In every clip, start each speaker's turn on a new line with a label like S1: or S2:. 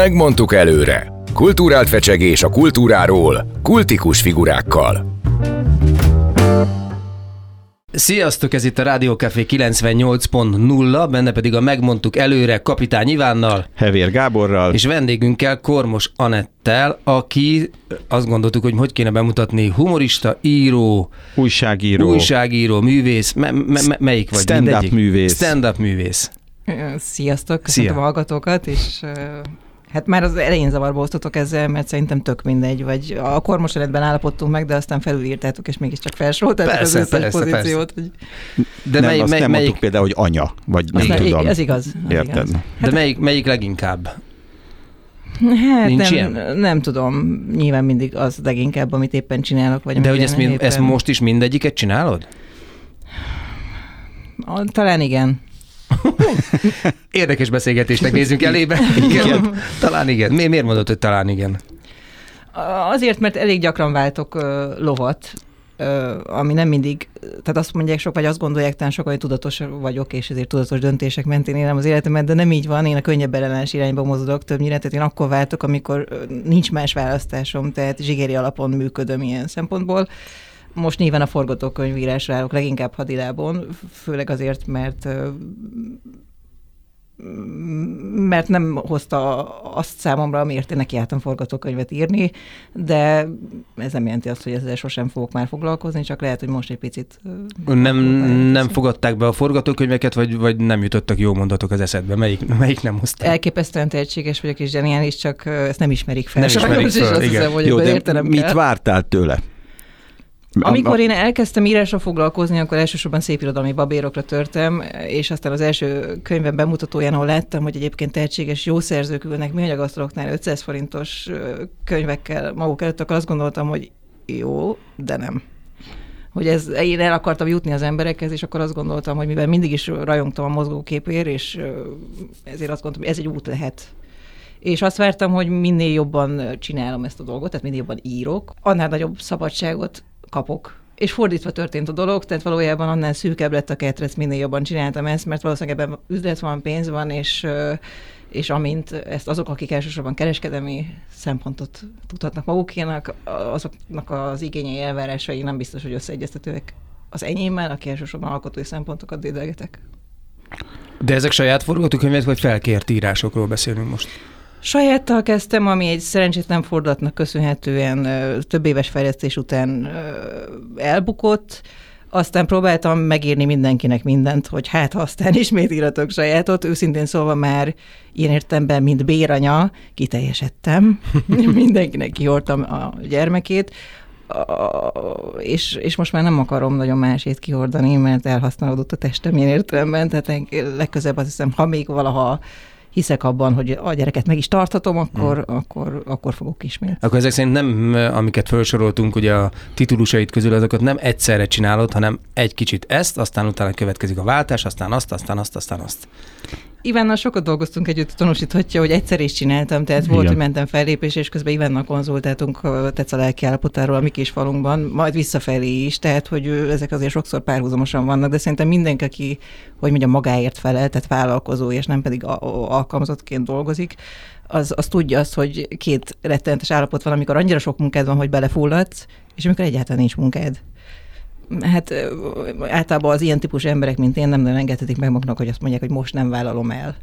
S1: Megmondtuk előre. Kulturált fecsegés a kultúráról, kultikus figurákkal.
S2: Sziasztok, ez itt a Rádió Café 98.0, benne pedig a Megmondtuk előre Kapitány Ivánnal.
S3: Hevér Gáborral.
S2: És vendégünkkel Kormos Anettel, aki azt gondoltuk, hogy hogy kéne bemutatni, humorista, író,
S3: újságíró,
S2: újságíró művész, me- me- me- melyik vagy?
S3: Stand-up művész.
S2: Stand-up művész.
S4: Sziasztok, köszöntöm Szia. a hallgatókat, és Hát már az elején zavarba osztotok ezzel, mert szerintem tök mindegy, vagy a kormos életben állapodtunk meg, de aztán felülírtátok, és mégiscsak felsoroltátok az összes persze, pozíciót. Persze.
S3: Hogy... De nem, mely, azt mely, nem melyik... például, hogy anya, vagy nem
S4: ez
S3: tudom.
S4: Ez igaz. Az
S3: Érted. Igaz.
S2: Hát, de melyik, melyik leginkább?
S4: Hát Nincs nem, ilyen? nem tudom, nyilván mindig az leginkább, amit éppen csinálok. Vagy
S2: de hogy ezt,
S4: éppen...
S2: ezt most is mindegyiket csinálod?
S4: Talán igen.
S2: Érdekes beszélgetésnek nézzünk elébe. Igen. igen. Talán igen. Mi, miért mondod, hogy talán igen?
S4: Azért, mert elég gyakran váltok uh, lovat, uh, ami nem mindig, tehát azt mondják sok, vagy azt gondolják talán sokan, hogy tudatos vagyok, és ezért tudatos döntések mentén élem az életemet, de nem így van, én a könnyebb ellenes irányba mozdulok többnyire, tehát én akkor váltok, amikor nincs más választásom, tehát zsigeri alapon működöm ilyen szempontból. Most nyilván a forgatókönyvírásra állok leginkább hadilábon, főleg azért, mert mert nem hozta azt számomra, amiért én nekiálltam forgatókönyvet írni, de ez nem jelenti azt, hogy ezzel sosem fogok már foglalkozni, csak lehet, hogy most egy picit...
S2: Nem, nem fogadták be a forgatókönyveket, vagy, vagy nem jutottak jó mondatok az eszedbe? Melyik, melyik nem hozták?
S4: Elképesztően tehetséges vagyok és zseniális, csak ezt nem ismerik fel.
S2: Nem ismerik fel,
S4: fel igen. Hiszem, hogy
S3: jó, de mit kell. vártál tőle?
S4: Amikor én elkezdtem írásra foglalkozni, akkor elsősorban szépirodalmi babérokra törtem, és aztán az első könyvem bemutatóján, ahol láttam, hogy egyébként tehetséges jó szerzők ülnek műanyagasztaloknál 500 forintos könyvekkel maguk előtt, akkor azt gondoltam, hogy jó, de nem hogy ez, én el akartam jutni az emberekhez, és akkor azt gondoltam, hogy mivel mindig is rajongtam a mozgóképért, és ezért azt gondoltam, hogy ez egy út lehet. És azt vártam, hogy minél jobban csinálom ezt a dolgot, tehát minél jobban írok, annál nagyobb szabadságot kapok. És fordítva történt a dolog, tehát valójában annál szűkebb lett a ketrec, minél jobban csináltam ezt, mert valószínűleg ebben üzlet van, pénz van, és és amint ezt azok, akik elsősorban kereskedelmi szempontot tudhatnak magukénak, azoknak az igényei elvárásai nem biztos, hogy összeegyeztetőek az enyémmel, aki elsősorban alkotói szempontokat dédelgetek.
S2: De ezek saját forgatókönyvek, vagy felkért írásokról beszélünk most?
S4: Sajáttal kezdtem, ami egy szerencsétlen fordulatnak köszönhetően több éves fejlesztés után elbukott, aztán próbáltam megírni mindenkinek mindent, hogy hát ha aztán ismét íratok sajátot. Őszintén szólva már ilyen értemben, mint béranya, kiteljesedtem. Mindenkinek kihortam a gyermekét. és, és most már nem akarom nagyon másét kihordani, mert elhasználódott a testem ilyen értelemben, tehát legközebb azt hiszem, ha még valaha hiszek abban, hogy a gyereket meg is tartatom, akkor, hmm. akkor, akkor fogok ismét.
S2: Akkor ezek szerint nem, amiket felsoroltunk, ugye a titulusait közül, azokat nem egyszerre csinálod, hanem egy kicsit ezt, aztán utána következik a váltás, aztán azt, aztán azt, aztán azt.
S4: Ivánnal sokat dolgoztunk együtt, tanúsíthatja, hogy egyszer is csináltam, tehát volt, Igen. hogy mentem fellépés, és közben Ivánnal konzultáltunk tetsz a lelki állapotáról a mi kis falunkban, majd visszafelé is, tehát hogy ezek azért sokszor párhuzamosan vannak, de szerintem mindenki, aki, hogy mondjam, magáért felel, tehát vállalkozó, és nem pedig alkalmazottként dolgozik, az, az tudja azt, hogy két rettenetes állapot van, amikor annyira sok munkád van, hogy belefulladsz, és amikor egyáltalán nincs munkád hát általában az ilyen típusú emberek, mint én, nem engedhetik meg maguknak, hogy azt mondják, hogy most nem vállalom el.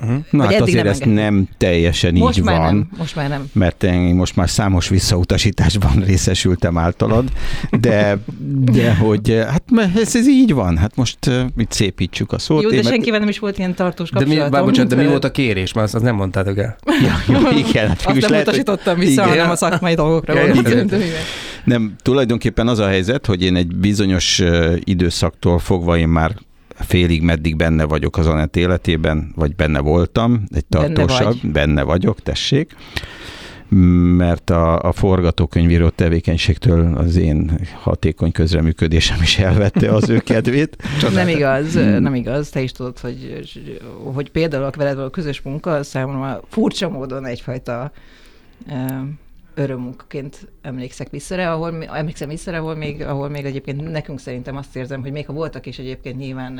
S3: Uh-huh. Na hát azért nem ez nem teljesen
S4: most
S3: így
S4: már
S3: van.
S4: Nem. Most már nem.
S3: Mert én most már számos visszautasításban részesültem általad, de, de hogy hát ez, ez így van, hát most uh, itt szépítsük a szót.
S4: Jó, de senkivel nem is volt ilyen tartós kapcsolatom.
S2: De mi, bár, bocsánat, de mi volt a kérés? Mert azt nem mondtátok el.
S3: Ja, jó, igen. Hát
S4: azt nem lehet, utasítottam vissza, igen. hanem a szakmai dolgokra ja,
S3: volt. Nem, tulajdonképpen az a helyzet, hogy én egy bizonyos időszaktól fogva én már félig meddig benne vagyok az Anett életében, vagy benne voltam, egy tartósabb, benne, vagy. benne vagyok, tessék mert a, a forgatókönyvíró tevékenységtől az én hatékony közreműködésem is elvette az ő kedvét.
S4: nem igaz, nem igaz. Te is tudod, hogy, hogy például a veled a közös munka számomra furcsa módon egyfajta örömmunkaként emlékszek vissza, ahol, emlékszem vissza, ahol még, ahol még egyébként nekünk szerintem azt érzem, hogy még ha voltak is egyébként nyilván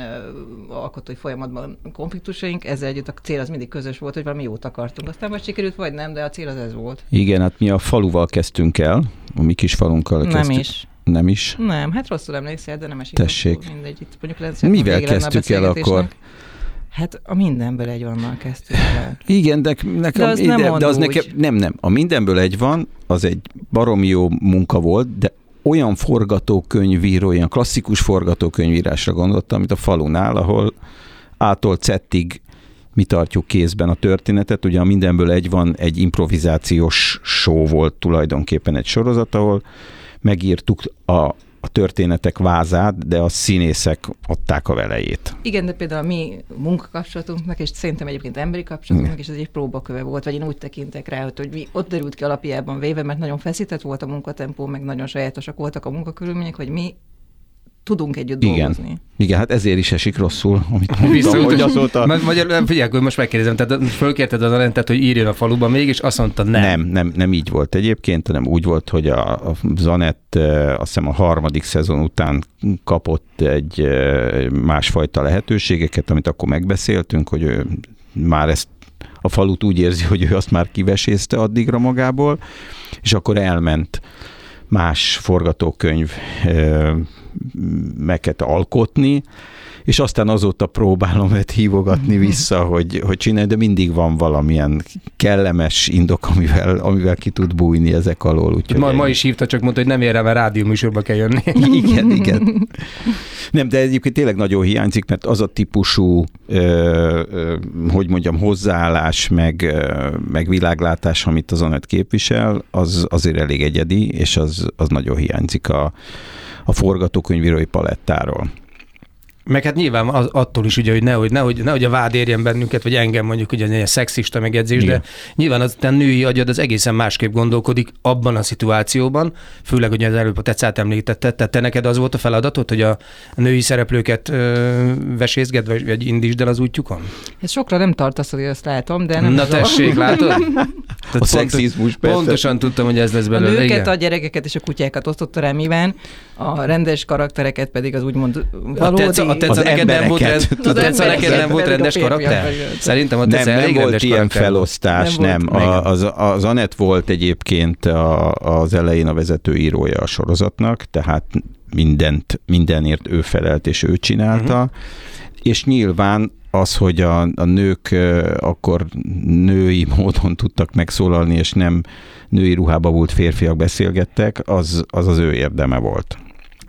S4: uh, alkotói folyamatban konfliktusaink, ezzel együtt a cél az mindig közös volt, hogy valami jót akartunk. Aztán vagy sikerült, vagy nem, de a cél az ez volt.
S3: Igen, hát mi a faluval kezdtünk el, a mi kis falunkkal
S4: kezdtük. Nem is.
S3: Nem is?
S4: Nem, hát rosszul emlékszel, de nem esik.
S3: Tessék.
S4: Mindegy, itt mondjuk
S3: Mivel kezdtük el akkor?
S4: Hát a mindenből egy vannal kezdtük el.
S3: Igen, de, nekem, de az, nem, de, az nekem, nem, nem. A mindenből egy van, az egy baromi jó munka volt, de olyan forgatókönyvíró, olyan klasszikus forgatókönyvírásra gondoltam, amit a falunál, ahol ától cettig mi tartjuk kézben a történetet. Ugye a mindenből egy van, egy improvizációs show volt tulajdonképpen egy sorozat, ahol megírtuk a, a történetek vázát, de a színészek adták a velejét.
S4: Igen, de például a mi munkakapcsolatunknak, és szerintem egyébként emberi kapcsolatunknak is ez egy próbaköve volt, vagy én úgy tekintek rá, hogy mi ott derült ki alapjában véve, mert nagyon feszített volt a munkatempó, meg nagyon sajátosak voltak a munkakörülmények, hogy mi tudunk együtt
S3: Igen.
S4: dolgozni.
S3: Igen, hát ezért is esik rosszul, amit mondtam, hogy azóta...
S2: Magyar, figyelj, hogy most megkérdezem, tehát fölkérted az Alentet, hogy írjon a faluba mégis azt mondta nem.
S3: Nem, nem, nem így volt egyébként, hanem úgy volt, hogy a, a Zanett azt hiszem a harmadik szezon után kapott egy másfajta lehetőségeket, amit akkor megbeszéltünk, hogy ő már ezt a falut úgy érzi, hogy ő azt már kivesézte addigra magából, és akkor elment más forgatókönyv meket alkotni, és aztán azóta próbálom őt hívogatni mhm. vissza, hogy, hogy csinálj, de mindig van valamilyen kellemes indok, amivel, amivel ki tud bújni ezek alól.
S2: Úgyhogy ma, ma is hívta, csak mondta, hogy nem ér rá, mert rádió műsorba kell jönni.
S3: igen, igen. Nem, de egyébként tényleg nagyon hiányzik, mert az a típusú, ö, ö, hogy mondjam, hozzáállás, meg, meg világlátás, amit az Anett képvisel, az azért elég egyedi, és az, az nagyon hiányzik a, a forgatókönyvírói palettáról.
S2: Meg hát nyilván az, attól is, ugye, hogy nehogy, nehogy, nehogy a vád érjen bennünket, vagy engem mondjuk ugye egy szexista megjegyzés, Igen. de nyilván az a női agyad az egészen másképp gondolkodik abban a szituációban, főleg, hogy az előbb a tetszát említette, tehát te neked az volt a feladatod, hogy a női szereplőket ö, vesézged, vagy, vagy indítsd el az útjukon?
S4: Ez sokra nem tartasz, hogy azt látom, de nem
S2: Na tessék, a... látod?
S3: a szexizmus persze.
S2: Pontosan tudtam, hogy ez lesz belőle.
S4: A nőket, igen. a gyerekeket és a kutyákat osztotta rá miben, a rendes karaktereket pedig az úgymond valódi... A
S2: tetsz, neked nem volt, rend, tetsz, neked nem volt rendes karakter? Szerintem a
S3: nem, nem volt ilyen felosztás, nem. nem. A, az, az Anett volt egyébként a, az elején a vezetőírója a sorozatnak, tehát mindent, mindenért ő felelt és ő csinálta, uh-huh. és nyilván az, hogy a, a nők akkor női módon tudtak megszólalni, és nem női ruhába volt férfiak beszélgettek, az az, az ő érdeme volt.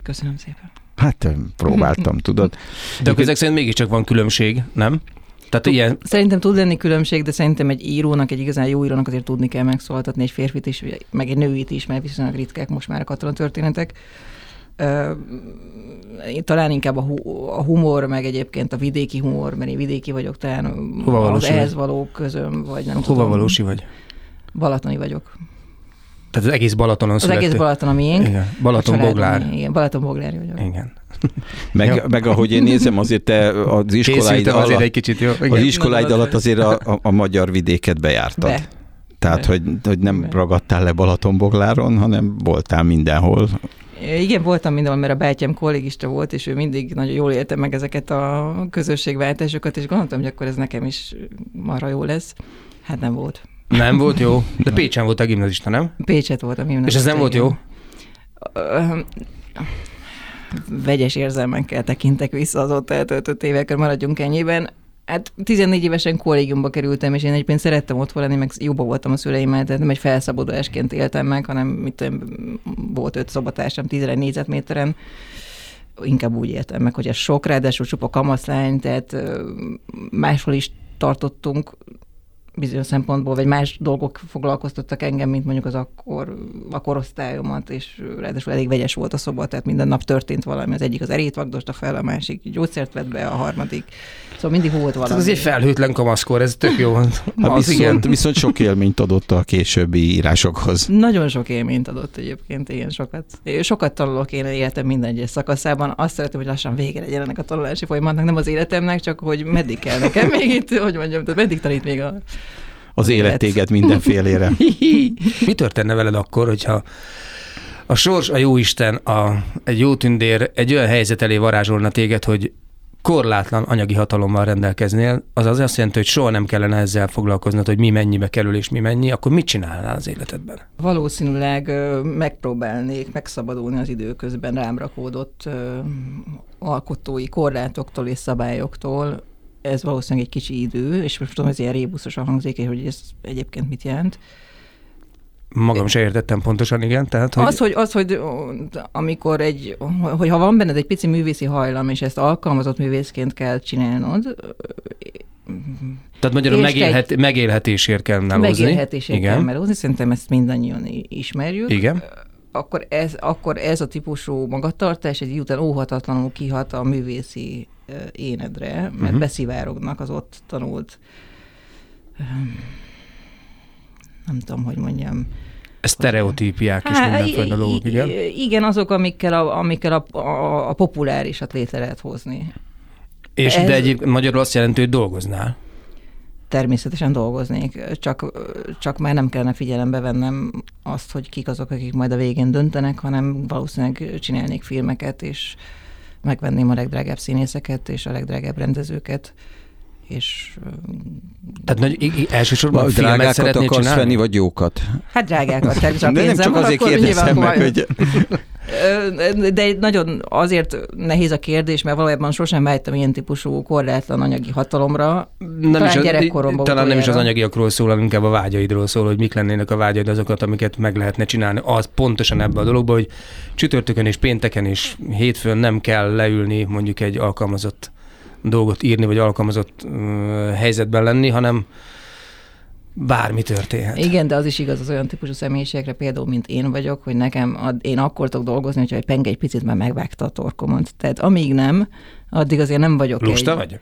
S4: Köszönöm szépen.
S3: Hát próbáltam, tudod.
S2: De akkor ezek szerint mégiscsak van különbség, nem?
S4: Tehát ilyen... Szerintem tud lenni különbség, de szerintem egy írónak, egy igazán jó írónak azért tudni kell megszólaltatni egy férfit is, meg egy nőit is, mert viszonylag ritkák most már a katonatörténetek. Talán inkább a, hu- a humor, meg egyébként a vidéki humor, mert én vidéki vagyok, talán Hova az ehhez való közöm, vagy nem
S2: Hova tudom. valósi vagy?
S4: Balatoni vagyok.
S2: Tehát az egész Balatonon
S4: Az született. egész Balaton a miénk.
S2: Igen. Balaton Boglár.
S4: Igen, Balaton Boglár vagyok.
S2: Igen.
S3: Meg, meg ahogy én nézem, azért te az iskoláid alatt, azért
S2: egy kicsit jó.
S3: Igen. Az iskoláid alatt azért a, a, a magyar vidéket bejártad. Be. Tehát, Be. Hogy, hogy nem Be. ragadtál le Balatonbogláron, hanem voltál mindenhol.
S4: Igen, voltam mindenhol, mert a bátyám kollégista volt, és ő mindig nagyon jól élte meg ezeket a közösségváltásokat, és gondoltam, hogy akkor ez nekem is marha jó lesz. Hát nem volt.
S2: Nem volt jó? De Pécsen volt a gimnazista, nem?
S4: Pécset volt a gimnazista.
S2: És ez nem volt jó?
S4: Vegyes érzelmekkel tekintek vissza az ott eltöltött évekre, maradjunk ennyiben. Hát 14 évesen kollégiumba kerültem, és én egyébként szerettem ott lenni, meg jobban voltam a szüleimmel, tehát nem egy felszabadulásként éltem meg, hanem mit tudom, volt öt szobatársam 11 négyzetméteren inkább úgy éltem meg, hogy ez sok, ráadásul csupa kamaszlány, tehát máshol is tartottunk bizonyos szempontból, vagy más dolgok foglalkoztattak engem, mint mondjuk az akkor a korosztályomat, és ráadásul elég vegyes volt a szoba, tehát minden nap történt valami. Az egyik az erét vagdosta fel, a másik gyógyszert vett be, a harmadik. Szóval mindig volt valami.
S2: Ez egy felhőtlen kamaszkor, ez tök jó.
S3: Hát viszont, igen. viszont sok élményt adott a későbbi írásokhoz.
S4: Nagyon sok élményt adott egyébként, igen, sokat. Sokat tanulok én életem minden egyes szakaszában. Azt szeretem, hogy lassan vége legyen ennek a tanulási folyamatnak, nem az életemnek, csak hogy meddig kell nekem még itt, hogy mondjam, tehát meddig tanít még a
S3: az élet téged mindenfélére.
S2: Mi történne veled akkor, hogyha a sors, a jóisten, a, egy jó tündér egy olyan helyzet elé varázsolna téged, hogy korlátlan anyagi hatalommal rendelkeznél, az az azt jelenti, hogy soha nem kellene ezzel foglalkoznod, hogy mi mennyibe kerül és mi mennyi, akkor mit csinálnál az életedben?
S4: Valószínűleg megpróbálnék megszabadulni az időközben rám rakódott alkotói korlátoktól és szabályoktól. Ez valószínűleg egy kicsi idő, és most tudom, ez ilyen rébuszosan hangzik, hogy ez egyébként mit jelent
S2: Magam se értettem pontosan, igen. Tehát,
S4: hogy... Az, hogy, az, hogy amikor egy, hogy ha van benned egy pici művészi hajlam, és ezt alkalmazott művészként kell csinálnod,
S2: tehát magyarul megélhet, egy, megélhetésért kell melózni.
S4: Megélhetésért Igen. kell melózni, szerintem ezt mindannyian ismerjük.
S2: Igen.
S4: Akkor ez, akkor ez a típusú magatartás egy után óhatatlanul kihat a művészi énedre, mert uh-huh. beszivárognak az ott tanult nem tudom, hogy mondjam.
S2: Sztereotípiák hát, mindenfajta dolgok, igen?
S4: Igen, azok, amikkel a, amikkel a, a, a populárisat létre lehet hozni.
S2: És Ez... de egyéb magyarul azt jelenti, hogy dolgoznál?
S4: Természetesen dolgoznék, csak, csak már nem kellene figyelembe vennem azt, hogy kik azok, akik majd a végén döntenek, hanem valószínűleg csinálnék filmeket, és megvenném a legdrágább színészeket és a legdrágább rendezőket, és...
S2: Tehát nagy, elsősorban a
S3: drágákat akarsz csinálni? venni, vagy jókat?
S4: Hát drágákat,
S3: tehát De nem csak azért kérdezem meg, hogy...
S4: De nagyon azért nehéz a kérdés, mert valójában sosem vágytam ilyen típusú korlátlan anyagi hatalomra. Nem is
S2: gyerekkoromban. Talán nem is az anyagiakról szól, hanem inkább a vágyaidról szól, hogy mik lennének a vágyaid azokat, amiket meg lehetne csinálni. Az pontosan ebbe a dologba, hogy csütörtökön és pénteken és hétfőn nem kell leülni mondjuk egy alkalmazott dolgot írni, vagy alkalmazott helyzetben lenni, hanem bármi történhet.
S4: Igen, de az is igaz az olyan típusú személyiségre, például, mint én vagyok, hogy nekem, ad, én akkor tudok dolgozni, hogyha egy penge egy picit már megvágta a torkomat. Tehát amíg nem, addig azért nem vagyok
S2: Lusta
S4: egy...
S2: vagy?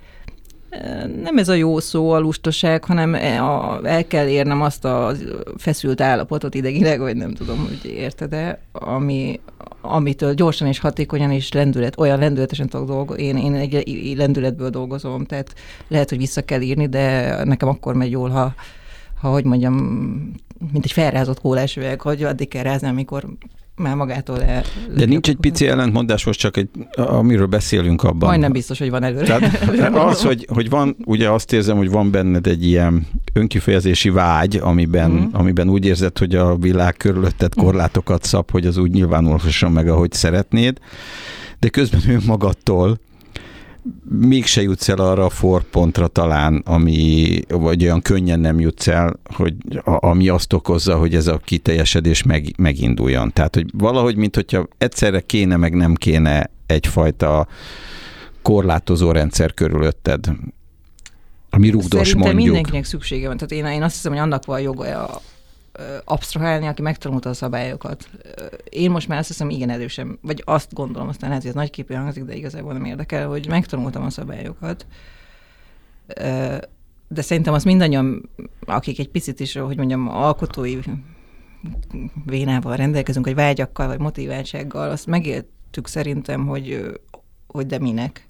S4: Nem ez a jó szó, a lustaság, hanem e, a, el kell érnem azt a feszült állapotot idegileg, vagy nem tudom, hogy érted-e, ami, amitől gyorsan és hatékonyan és lendület, olyan lendületesen tudok dolgozni. Én, én egy lendületből dolgozom, tehát lehet, hogy vissza kell írni, de nekem akkor megy jól, ha, ha hogy mondjam, mint egy felrázott kólásüveg, hogy addig kell rázni, amikor már magától el...
S3: De nincs egy pici ellentmondás, most csak egy, amiről beszélünk abban.
S4: Majdnem biztos, hogy van előre.
S3: Tehát az, hogy, hogy van, ugye azt érzem, hogy van benned egy ilyen önkifejezési vágy, amiben, mm. amiben úgy érzed, hogy a világ körülötted korlátokat szab, hogy az úgy nyilvánulhasson meg, ahogy szeretnéd, de közben önmagadtól mégse jutsz el arra a forpontra talán, ami, vagy olyan könnyen nem jutsz el, hogy a, ami azt okozza, hogy ez a kiteljesedés meg, meginduljon. Tehát, hogy valahogy, mint hogyha egyszerre kéne, meg nem kéne egyfajta korlátozó rendszer körülötted, ami rugdos
S4: Szerintem
S3: mondjuk.
S4: mindenkinek szüksége van. Tehát én, én azt hiszem, hogy annak van joga a absztrahálni, aki megtanulta a szabályokat. Én most már azt hiszem, igen erősen, vagy azt gondolom, aztán lehet, hogy ez nagyképű hangzik, de igazából nem érdekel, hogy megtanultam a szabályokat. De szerintem azt mindannyian, akik egy picit is, hogy mondjam, alkotói vénával rendelkezünk, vagy vágyakkal, vagy motiváltsággal, azt megéltük szerintem, hogy, hogy de minek.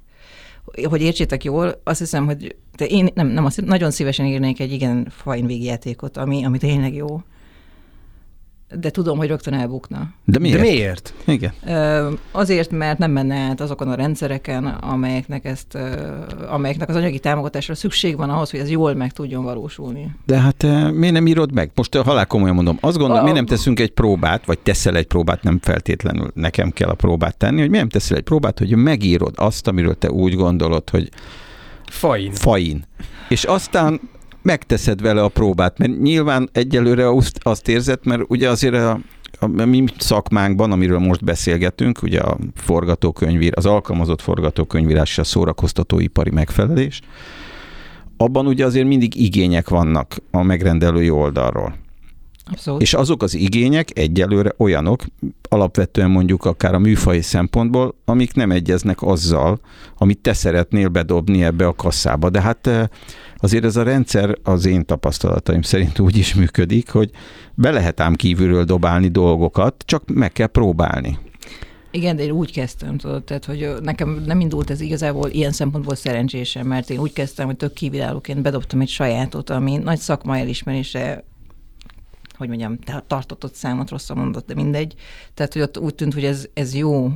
S4: Hogy értsétek jól, azt hiszem, hogy de én nem, nem azt, nagyon szívesen írnék egy igen fajn végjátékot, ami, ami tényleg jó de tudom, hogy rögtön elbukna.
S2: De miért? De miért?
S3: Igen.
S4: Azért, mert nem menne át azokon a rendszereken, amelyeknek, ezt, amelyeknek az anyagi támogatásra szükség van ahhoz, hogy ez jól meg tudjon valósulni.
S3: De hát miért nem írod meg? Most halál komolyan mondom. Azt gondolom, a... miért nem teszünk egy próbát, vagy teszel egy próbát, nem feltétlenül nekem kell a próbát tenni, hogy miért nem teszel egy próbát, hogy megírod azt, amiről te úgy gondolod, hogy
S2: Fain.
S3: Fain. És aztán megteszed vele a próbát, mert nyilván egyelőre azt, azt mert ugye azért a, a mi szakmánkban, amiről most beszélgetünk, ugye a forgatókönyvír, az alkalmazott forgatókönyvírás és a szórakoztatóipari megfelelés, abban ugye azért mindig igények vannak a megrendelői oldalról.
S4: Abszolút.
S3: És azok az igények egyelőre olyanok, alapvetően mondjuk akár a műfai szempontból, amik nem egyeznek azzal, amit te szeretnél bedobni ebbe a kasszába. De hát eh, azért ez a rendszer az én tapasztalataim szerint úgy is működik, hogy be lehet ám kívülről dobálni dolgokat, csak meg kell próbálni.
S4: Igen, de én úgy kezdtem, tudod, tehát, hogy nekem nem indult ez igazából ilyen szempontból szerencsésen, mert én úgy kezdtem, hogy tök kívülállóként bedobtam egy sajátot, ami nagy szakma elismerése hogy mondjam, tartott számot, rosszul mondott, de mindegy. Tehát, hogy ott úgy tűnt, hogy ez, ez jó,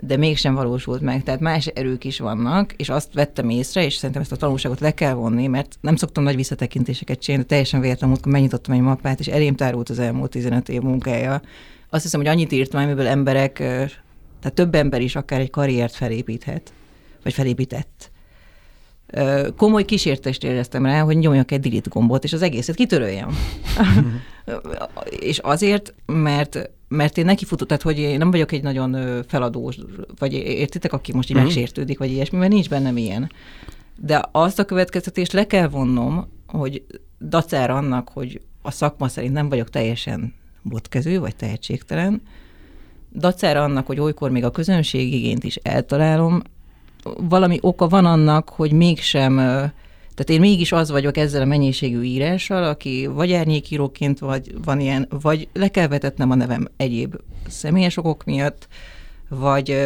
S4: de mégsem valósult meg. Tehát más erők is vannak, és azt vettem észre, és szerintem ezt a tanulságot le kell vonni, mert nem szoktam nagy visszatekintéseket csinálni, de teljesen véletlenül múltkor megnyitottam egy mappát, és elém tárult az elmúlt 15 év munkája. Azt hiszem, hogy annyit írt már, amiből emberek, tehát több ember is akár egy karriert felépíthet, vagy felépített komoly kísértést éreztem rá, hogy nyomjak egy delete gombot, és az egészet kitöröljem. és azért, mert, mert én neki futott, tehát hogy én nem vagyok egy nagyon feladós, vagy értitek, aki most így uh-huh. megsértődik, vagy ilyesmi, mert nincs bennem ilyen. De azt a következtetést le kell vonnom, hogy dacára annak, hogy a szakma szerint nem vagyok teljesen botkező, vagy tehetségtelen, dacára annak, hogy olykor még a közönség igényt is eltalálom, valami oka van annak, hogy mégsem, tehát én mégis az vagyok ezzel a mennyiségű írással, aki vagy árnyékíróként vagy van ilyen, vagy le kell vetetnem a nevem egyéb személyes okok miatt, vagy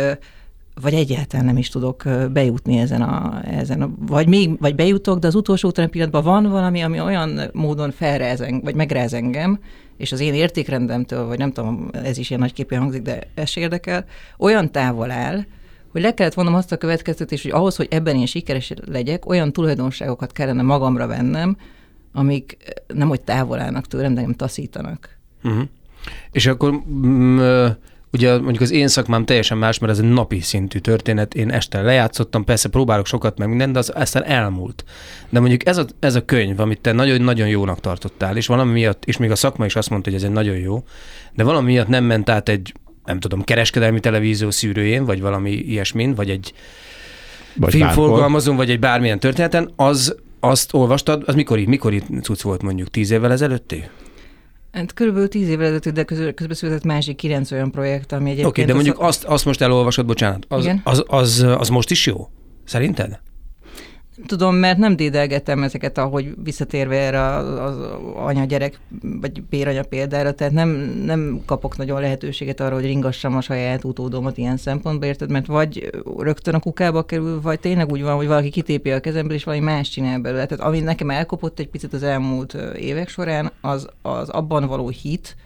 S4: vagy egyáltalán nem is tudok bejutni ezen a, ezen a vagy még, vagy bejutok, de az utolsó utáni pillanatban van valami, ami olyan módon felrezeng, vagy megráz engem, és az én értékrendemtől, vagy nem tudom, ez is ilyen nagy képen hangzik, de ez érdekel, olyan távol áll, hogy le kellett vonnom azt a következtetést, hogy ahhoz, hogy ebben én sikeres legyek, olyan tulajdonságokat kellene magamra vennem, amik nem hogy távol állnak tőlem, de nem taszítanak.
S2: Uh-huh. És akkor mm, ugye mondjuk az én szakmám teljesen más, mert ez egy napi szintű történet. Én este lejátszottam, persze próbálok sokat meg minden, de az aztán elmúlt. De mondjuk ez a, ez a könyv, amit te nagyon-nagyon jónak tartottál, és valami miatt, és még a szakma is azt mondta, hogy ez egy nagyon jó, de valami miatt nem ment át egy nem tudom, kereskedelmi televízió szűrőjén, vagy valami ilyesmin, vagy egy vagy filmforgalmazón, vagy egy bármilyen történeten, az azt olvastad, az mikori, mikori cucc volt mondjuk, tíz évvel ezelőtti?
S4: Hát körülbelül tíz évvel ezelőtt, de közben született másik kilenc olyan projekt, ami egyébként...
S2: Oké, okay, de mondjuk azt, azt most elolvasod, bocsánat, az, az, az, az, az most is jó? Szerinted?
S4: Tudom, mert nem dédelgetem ezeket, ahogy visszatérve erre az anya-gyerek, vagy béranya példára, tehát nem, nem kapok nagyon lehetőséget arra, hogy ringassam a saját utódomat ilyen szempontból, érted? Mert vagy rögtön a kukába kerül, vagy tényleg úgy van, hogy valaki kitépi a kezemből, és valami más csinál belőle. Tehát ami nekem elkopott egy picit az elmúlt évek során, az, az abban való hit,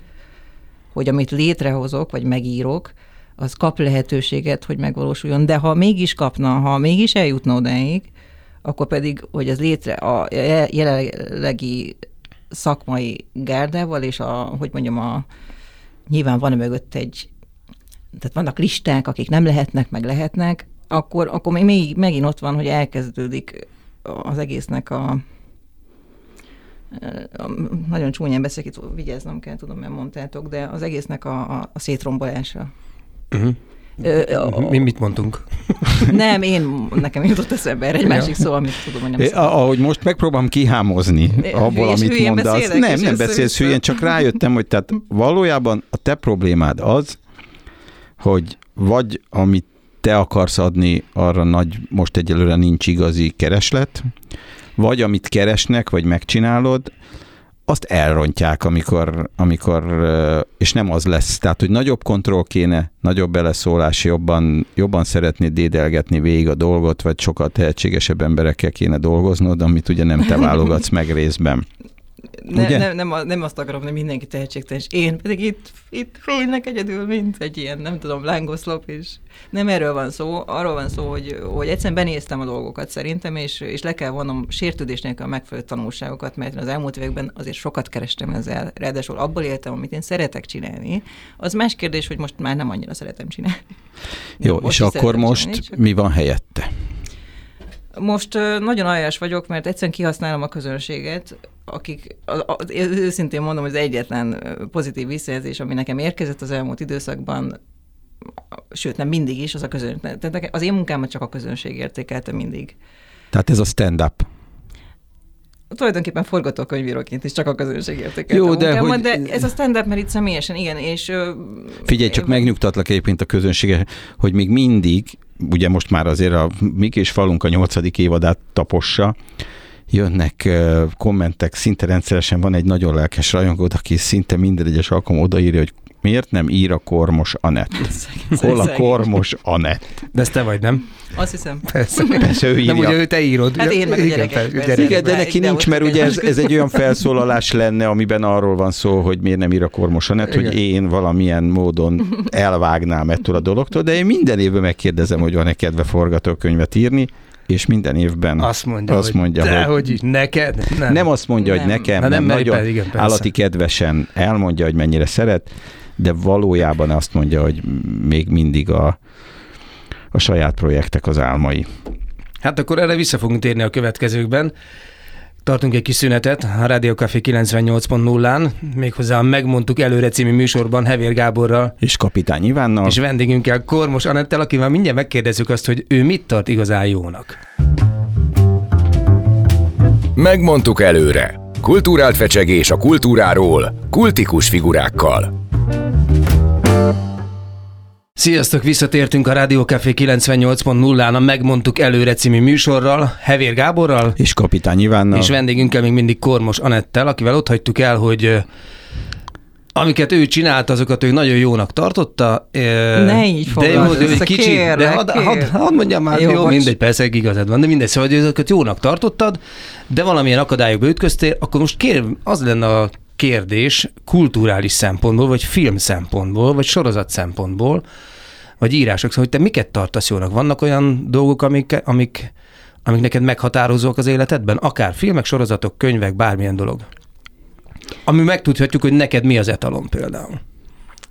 S4: hogy amit létrehozok, vagy megírok, az kap lehetőséget, hogy megvalósuljon. De ha mégis kapna, ha mégis eljutna odáig, akkor pedig, hogy ez létre a jelenlegi szakmai gárdával, és a, hogy mondjam, a, nyilván van mögött egy, tehát vannak listák, akik nem lehetnek, meg lehetnek, akkor, akkor még, még megint ott van, hogy elkezdődik az egésznek a, a nagyon csúnyán beszélek, itt vigyáznom kell, tudom, mert mondtátok, de az egésznek a, a, a szétrombolása. Uh-huh.
S2: Mi mit mondtunk?
S4: Nem, én, nekem jutott eszembe erre egy másik szó, amit tudom, hogy nem
S3: é, Ahogy most megpróbálom kihámozni abból, amit mondasz. Nem, nem beszélsz hülyén, csak rájöttem, hogy tehát valójában a te problémád az, hogy vagy amit te akarsz adni, arra nagy, most egyelőre nincs igazi kereslet, vagy amit keresnek, vagy megcsinálod, azt elrontják, amikor, amikor, és nem az lesz. Tehát, hogy nagyobb kontroll kéne, nagyobb beleszólás, jobban, jobban szeretnéd dédelgetni végig a dolgot, vagy sokkal tehetségesebb emberekkel kéne dolgoznod, amit ugye nem te válogatsz meg részben.
S4: Ne, nem, nem, nem azt akarom, hogy mindenki tehetségtelen, én pedig itt, itt félnek egyedül, mint egy ilyen, nem tudom, lángoszlop, és nem erről van szó, arról van szó, hogy, hogy egyszerűen benéztem a dolgokat szerintem, és, és le kell vonnom sértődés nélkül a megfelelő tanulságokat, mert az elmúlt években azért sokat kerestem ezzel, ráadásul abból éltem, amit én szeretek csinálni. Az más kérdés, hogy most már nem annyira szeretem csinálni.
S3: Jó, most és akkor most csinálni, csak... mi van helyette?
S4: Most nagyon aljás vagyok, mert egyszerűen kihasználom a közönséget, akik, az, az, őszintén mondom, hogy az egyetlen pozitív visszajelzés, ami nekem érkezett az elmúlt időszakban, sőt nem mindig is, az a közönség. Tehát az én munkámat csak a közönség értékelte mindig.
S3: Tehát ez a stand-up
S4: tulajdonképpen forgatókönyvíróként is csak a közönség értékelte Jó, de, hogy... de ez a stand-up, mert itt személyesen, igen, és...
S3: Figyelj, csak megnyugtatlak egyébként a közönsége, hogy még mindig, ugye most már azért a Mik és Falunk a nyolcadik évadát tapossa, jönnek kommentek, szinte rendszeresen van egy nagyon lelkes rajongód, aki szinte minden egyes alkalom odaírja, hogy miért nem ír a kormos Anett? Hol a kormos Anett?
S2: De ez te vagy, nem?
S4: Azt hiszem.
S3: Persze, persze ő írja.
S2: Nem, ugye ő te írod.
S4: Hát én meg a gyerekek. Igen,
S3: Igen, de neki nincs, mert ugye ez, ez egy olyan felszólalás lenne, amiben arról van szó, hogy miért nem ír a kormos Anett, hogy én valamilyen módon elvágnám ettől a dologtól, de én minden évben megkérdezem, hogy van-e kedve forgatókönyvet írni, és minden évben
S2: azt mondja,
S3: azt mondja
S2: hogy,
S3: hogy,
S2: de, hogy neked?
S3: Nem. nem azt mondja,
S4: Nem.
S3: hogy nekem,
S2: Na,
S3: nem,
S2: nem,
S3: nagyon
S2: persze, igen, persze.
S3: állati kedvesen elmondja, hogy mennyire szeret, de valójában azt mondja, hogy még mindig a, a saját projektek az álmai.
S2: Hát akkor erre vissza fogunk térni a következőkben. Tartunk egy kis szünetet a Rádió Café 98.0-án, méghozzá a Megmondtuk előre című műsorban Hevér Gáborral
S3: És kapitány Ivánnal.
S2: és vendégünkkel Kormos Anettel, akivel mindjárt megkérdezzük azt, hogy ő mit tart igazán jónak.
S1: Megmondtuk előre. Kulturált fecsegés a kultúráról, kultikus figurákkal.
S2: Sziasztok, visszatértünk a Rádió Café 98.0-án a Megmondtuk előre című műsorral, Hevér Gáborral,
S3: és kapitány Ivánnal.
S2: és vendégünkkel még mindig Kormos Anettel, akivel ott hagytuk el, hogy amiket ő csinált, azokat ő nagyon jónak tartotta.
S4: Ne így
S2: De jó, de egy
S4: össze,
S2: kicsit,
S4: kérlek,
S2: de hadd had, had mondjam már, jó,
S4: Jó, bocs.
S2: mindegy, persze igazad van, de mindegy, szóval, hogy ezeket jónak tartottad, de valamilyen akadályokba ütköztél, akkor most kér, az lenne a kérdés kulturális szempontból, vagy film szempontból, vagy sorozat szempontból, vagy írások, szóval, hogy te miket tartasz jónak? Vannak olyan dolgok, amik, amik, amik neked meghatározók az életedben? Akár filmek, sorozatok, könyvek, bármilyen dolog. Ami megtudhatjuk, hogy neked mi az etalon például.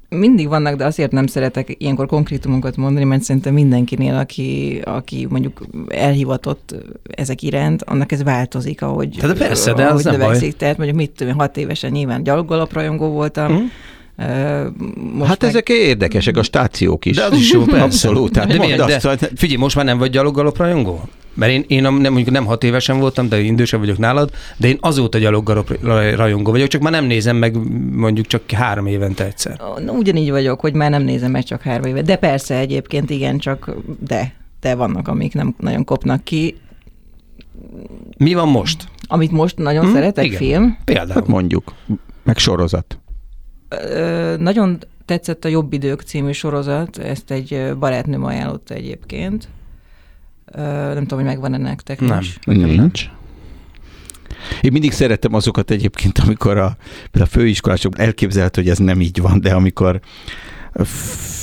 S4: Mindig vannak, de azért nem szeretek ilyenkor konkrétumokat mondani, mert szerintem mindenkinél, aki, aki mondjuk elhivatott ezek iránt, annak ez változik, ahogy,
S2: Tehát persze, de az
S4: ahogy
S2: nem
S4: növekszik. Tehát mondjuk mit tudom, hat évesen nyilván gyaloggalaprajongó voltam. Ö, most
S3: Hát
S4: meg-
S3: ezek érdekesek, a stációk is.
S2: De az is jó.
S3: Abszolút. Tehát
S2: de, milyen, de
S3: azt,
S2: figyelj, most már nem vagy gyaloggalop rajongó? Mert én, én nem, mondjuk nem hat évesen voltam, de én idősebb vagyok nálad, de én azóta gyaloggalop rajongó vagyok, csak már nem nézem meg mondjuk csak három évente egyszer.
S4: Na, Ugyanígy vagyok, hogy már nem nézem meg csak három éve. De persze egyébként igen, csak de, de vannak, amik nem nagyon kopnak ki.
S2: Mi van most?
S4: Amit most nagyon
S2: Hm,
S4: szeretek,
S2: igen.
S4: film.
S2: Például.
S3: Hát mondjuk, meg sorozat.
S4: Ö, nagyon tetszett a Jobb idők című sorozat, ezt egy barátnőm ajánlotta egyébként. Nem tudom, hogy megvan-e nektek.
S2: Nem.
S3: Nekem nincs. Én mindig szerettem azokat egyébként, amikor a, például a főiskolások elképzelhető, hogy ez nem így van, de amikor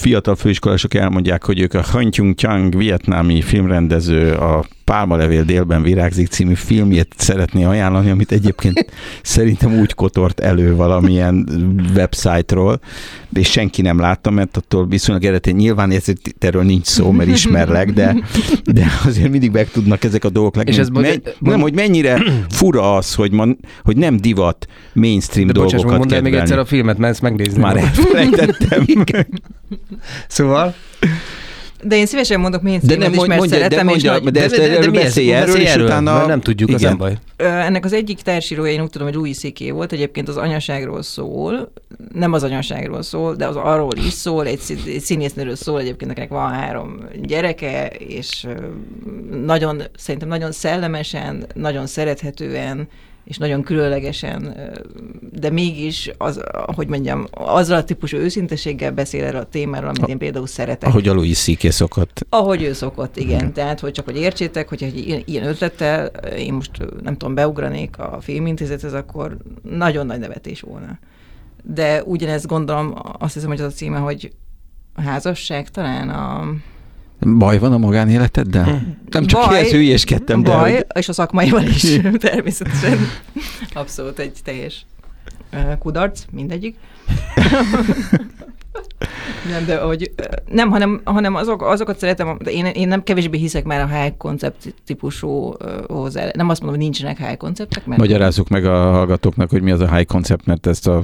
S3: fiatal főiskolások elmondják, hogy ők a Han Chung Chang vietnámi filmrendező a Pálmalevél délben virágzik című filmjét szeretné ajánlani, amit egyébként szerintem úgy kotort elő valamilyen websájtról, és senki nem látta, mert attól viszonylag eredetileg nyilván ez, erről nincs szó, mert ismerlek, de, de azért mindig meg tudnak ezek a dolgok lenni.
S2: És ez
S3: Men,
S2: mondja-
S3: nem, hogy mennyire fura az, hogy, man, hogy nem divat mainstream
S2: De bocsáss,
S3: dolgokat
S2: mondd el még egyszer a filmet, mert ezt megnézni.
S3: Már elfelejtettem.
S2: Szóval?
S4: De én szívesen mondok
S3: De
S4: mainstreamet
S3: nem
S4: is, mert
S3: mondja, de
S4: szeretem, és
S3: mondja,
S4: nagy,
S3: de ezt erről
S2: mi ez?
S3: beszélj erről,
S2: Beszélj
S3: és utána-
S2: mert nem tudjuk, az nem baj.
S4: Ennek az egyik társírója, én úgy tudom, hogy Louis C.K. volt, egyébként az anyaságról szól, nem az anyaságról szól, de az arról is szól, egy, egy színésznőről szól, egyébként akinek van három gyereke, és nagyon, szerintem nagyon szellemesen, nagyon szerethetően, és nagyon különlegesen, de mégis, az, hogy mondjam, azzal a típusú őszinteséggel beszél erről a témáról, amit én például szeretek.
S3: Ahogy a Louis C.K. szokott.
S4: Ahogy ő szokott, igen. Tehát, hogy csak hogy értsétek, hogyha egy ilyen, ilyen ötlettel én most nem tudom, beugranék a filmintézethez, akkor nagyon nagy nevetés volna. De ugyanezt gondolom, azt hiszem, hogy az a címe, hogy a házasság talán a...
S3: Baj van a magánéleteddel? Nem csak
S4: Baj-
S3: hülyéskedtem, de
S4: baj,
S3: hogy...
S4: és a szakmaival is, természetesen. Abszolút egy teljes ö, kudarc, mindegyik. Nem, de hogy nem, hanem, hanem azok, azokat szeretem, de én, én nem kevésbé hiszek már a high koncept típusú hozzá. Nem azt mondom, hogy nincsenek high konceptek, mert
S3: Magyarázzuk meg a hallgatóknak, hogy mi az a high concept, mert ezt a,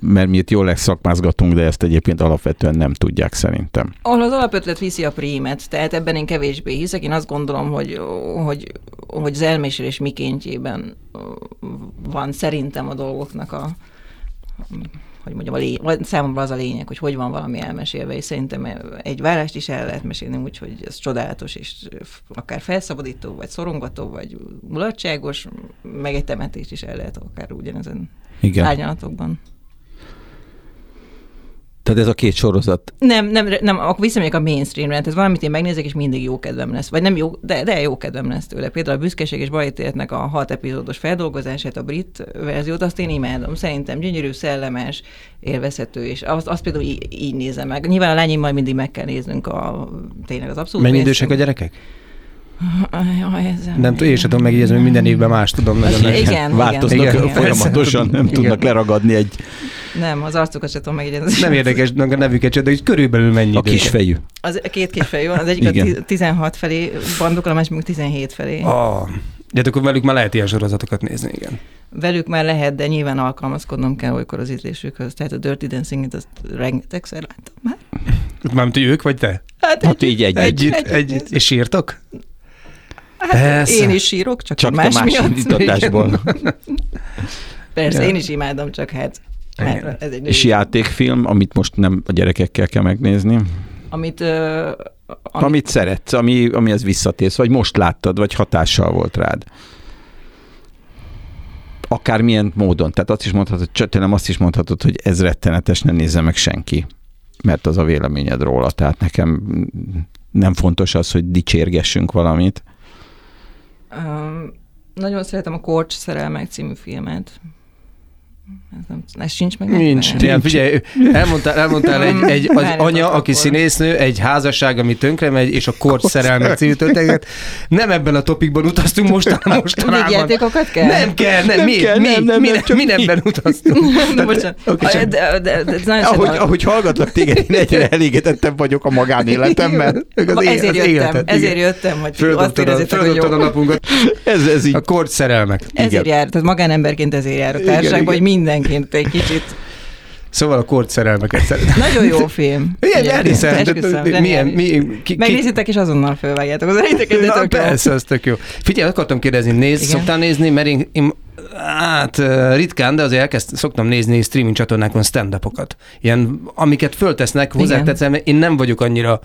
S3: mert mi itt jól szakmázgatunk, de ezt egyébként alapvetően nem tudják szerintem.
S4: ahol az alapötlet viszi a prímet, tehát ebben én kevésbé hiszek. Én azt gondolom, hogy, hogy, hogy az elmésélés mikéntjében van szerintem a dolgoknak a hogy mondjam, a lény, számomra az a lényeg, hogy hogy van valami elmesélve, és szerintem egy várást is el lehet mesélni úgy, hogy ez csodálatos, és akár felszabadító, vagy szorongató, vagy mulatságos, meg egy temetést is el lehet akár ugyanezen
S3: Igen.
S4: árnyalatokban.
S3: Tehát ez a két sorozat.
S4: Nem, nem, nem akkor visszamegyek a mainstreamre, tehát ez valamit én megnézek, és mindig jó kedvem lesz. Vagy nem jó, de, de jó kedvem lesz tőle. Például a Büszkeség és Bajtéletnek a hat epizódos feldolgozását, a brit verziót, azt én imádom. Szerintem gyönyörű, szellemes, élvezhető, és azt, azt például így, így nézem meg. Nyilván a lányim majd mindig meg kell néznünk a, tényleg az abszolút.
S2: Mennyi idősek a gyerekek?
S4: Jaj,
S2: nem tudom, én sem tudom megjegyezni, hogy minden évben más tudom.
S4: Az, igen, igen,
S3: Változnak igen, folyamatosan, nem igen. tudnak leragadni egy...
S4: Nem, az arcukat sem tudom megjegyezni.
S2: Nem érdekes a nevüket sem, de hogy körülbelül mennyi
S3: A kisfejű.
S4: Az a két kisfejű van, az egyik a 16 felé bandokol, a másik meg 17 felé.
S2: Ah, de akkor velük már lehet ilyen sorozatokat nézni, igen.
S4: Velük már lehet, de nyilván alkalmazkodnom kell olykor az ízlésükhöz. Tehát a Dirty Dancing-et azt rengetegszer láttam már.
S2: Mármint, hogy ők vagy te?
S3: Hát, hát így együtt.
S2: Együtt, együtt. együtt. És sírtok?
S4: Hát Persze. én is sírok, csak, csak más, más
S3: indítatásból.
S4: Persze, ja. én is imádom, csak hát, hát
S3: ez egy És játékfilm, amit most nem a gyerekekkel kell megnézni?
S4: Amit, uh, amit...
S3: amit szeretsz, ami, ami ez visszatész, vagy most láttad, vagy hatással volt rád akármilyen módon. Tehát azt is mondhatod, tényleg azt is mondhatod, hogy ez rettenetes, ne nézze meg senki, mert az a véleményed róla. Tehát nekem nem fontos az, hogy dicsérgessünk valamit.
S4: Nagyon szeretem a Korcs szerelmek című filmet. Ez, nem, ez sincs meg.
S2: Nincs. Ilyen, figyelj, elmondtál, elmondtál egy, egy az anya, aki színésznő, egy házasság, ami tönkre megy, és a kort szerelmek című történet. Nem ebben a topikban utaztunk mostanában. mostanában.
S4: játékokat kell?
S2: Nem kell, nem, nem mi, kell, mi, nem, nem, mi, nem, mi, mi ebben utaztunk.
S3: ahogy, ahogy hallgatlak téged, én egyre elégedettem vagyok a magánéletemmel.
S4: Az ezért jöttem, ezért jöttem, hogy azt érezzétek, hogy jó.
S2: a napunkat. Ez, ez így. A kort szerelmek.
S4: Ezért jár, tehát magánemberként ezért jár a társaságban, hogy mindenként egy kicsit
S2: Szóval a kort szerelmeket szeretem.
S4: Nagyon jó film.
S2: Igen, elhiszem. Milyen, mi,
S4: ki, Megnézitek, és azonnal fölvágjátok az eliteket, de tök
S2: Persze, az tök jó. Figyelj, akartam kérdezni, néz, Igen. szoktál nézni, mert én, én hát ritkán, de azért elkezd, szoktam nézni streaming csatornákon stand -upokat. Ilyen, amiket föltesznek, hozzátetszem, én nem vagyok annyira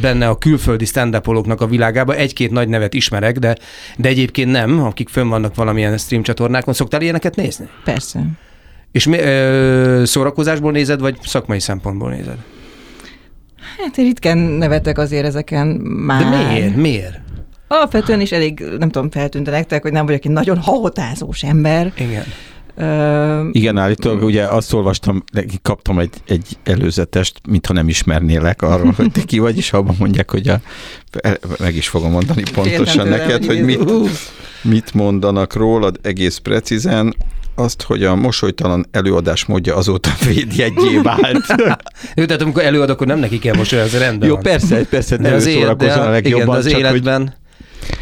S2: benne a külföldi stand a világába, egy-két nagy nevet ismerek, de, de egyébként nem, akik fönn vannak valamilyen stream csatornákon. Szoktál ilyeneket nézni?
S4: Persze.
S2: És mi, ö, szórakozásból nézed, vagy szakmai szempontból nézed?
S4: Hát ritkán nevetek azért ezeken már.
S2: De miért? Miért?
S4: Alapvetően is elég, nem tudom, feltűnt nektek, hogy nem vagyok egy nagyon hahotázós ember.
S2: Igen.
S3: Uh, Igen, állítólag ugye azt olvastam, kaptam egy, egy előzetest, mintha nem ismernélek arról, hogy te ki vagy, és abban mondják, hogy a, meg is fogom mondani pontosan tőle, neked, hogy mit, mit mondanak rólad egész precízen azt, hogy a mosolytalan előadás módja azóta védjegyé vált.
S2: Jó, tehát amikor előad, akkor nem neki kell mosolyogni, az rendben
S3: Jó, persze, persze, de az élet, a legjobban. Igen,
S2: az csak, életben... Hogy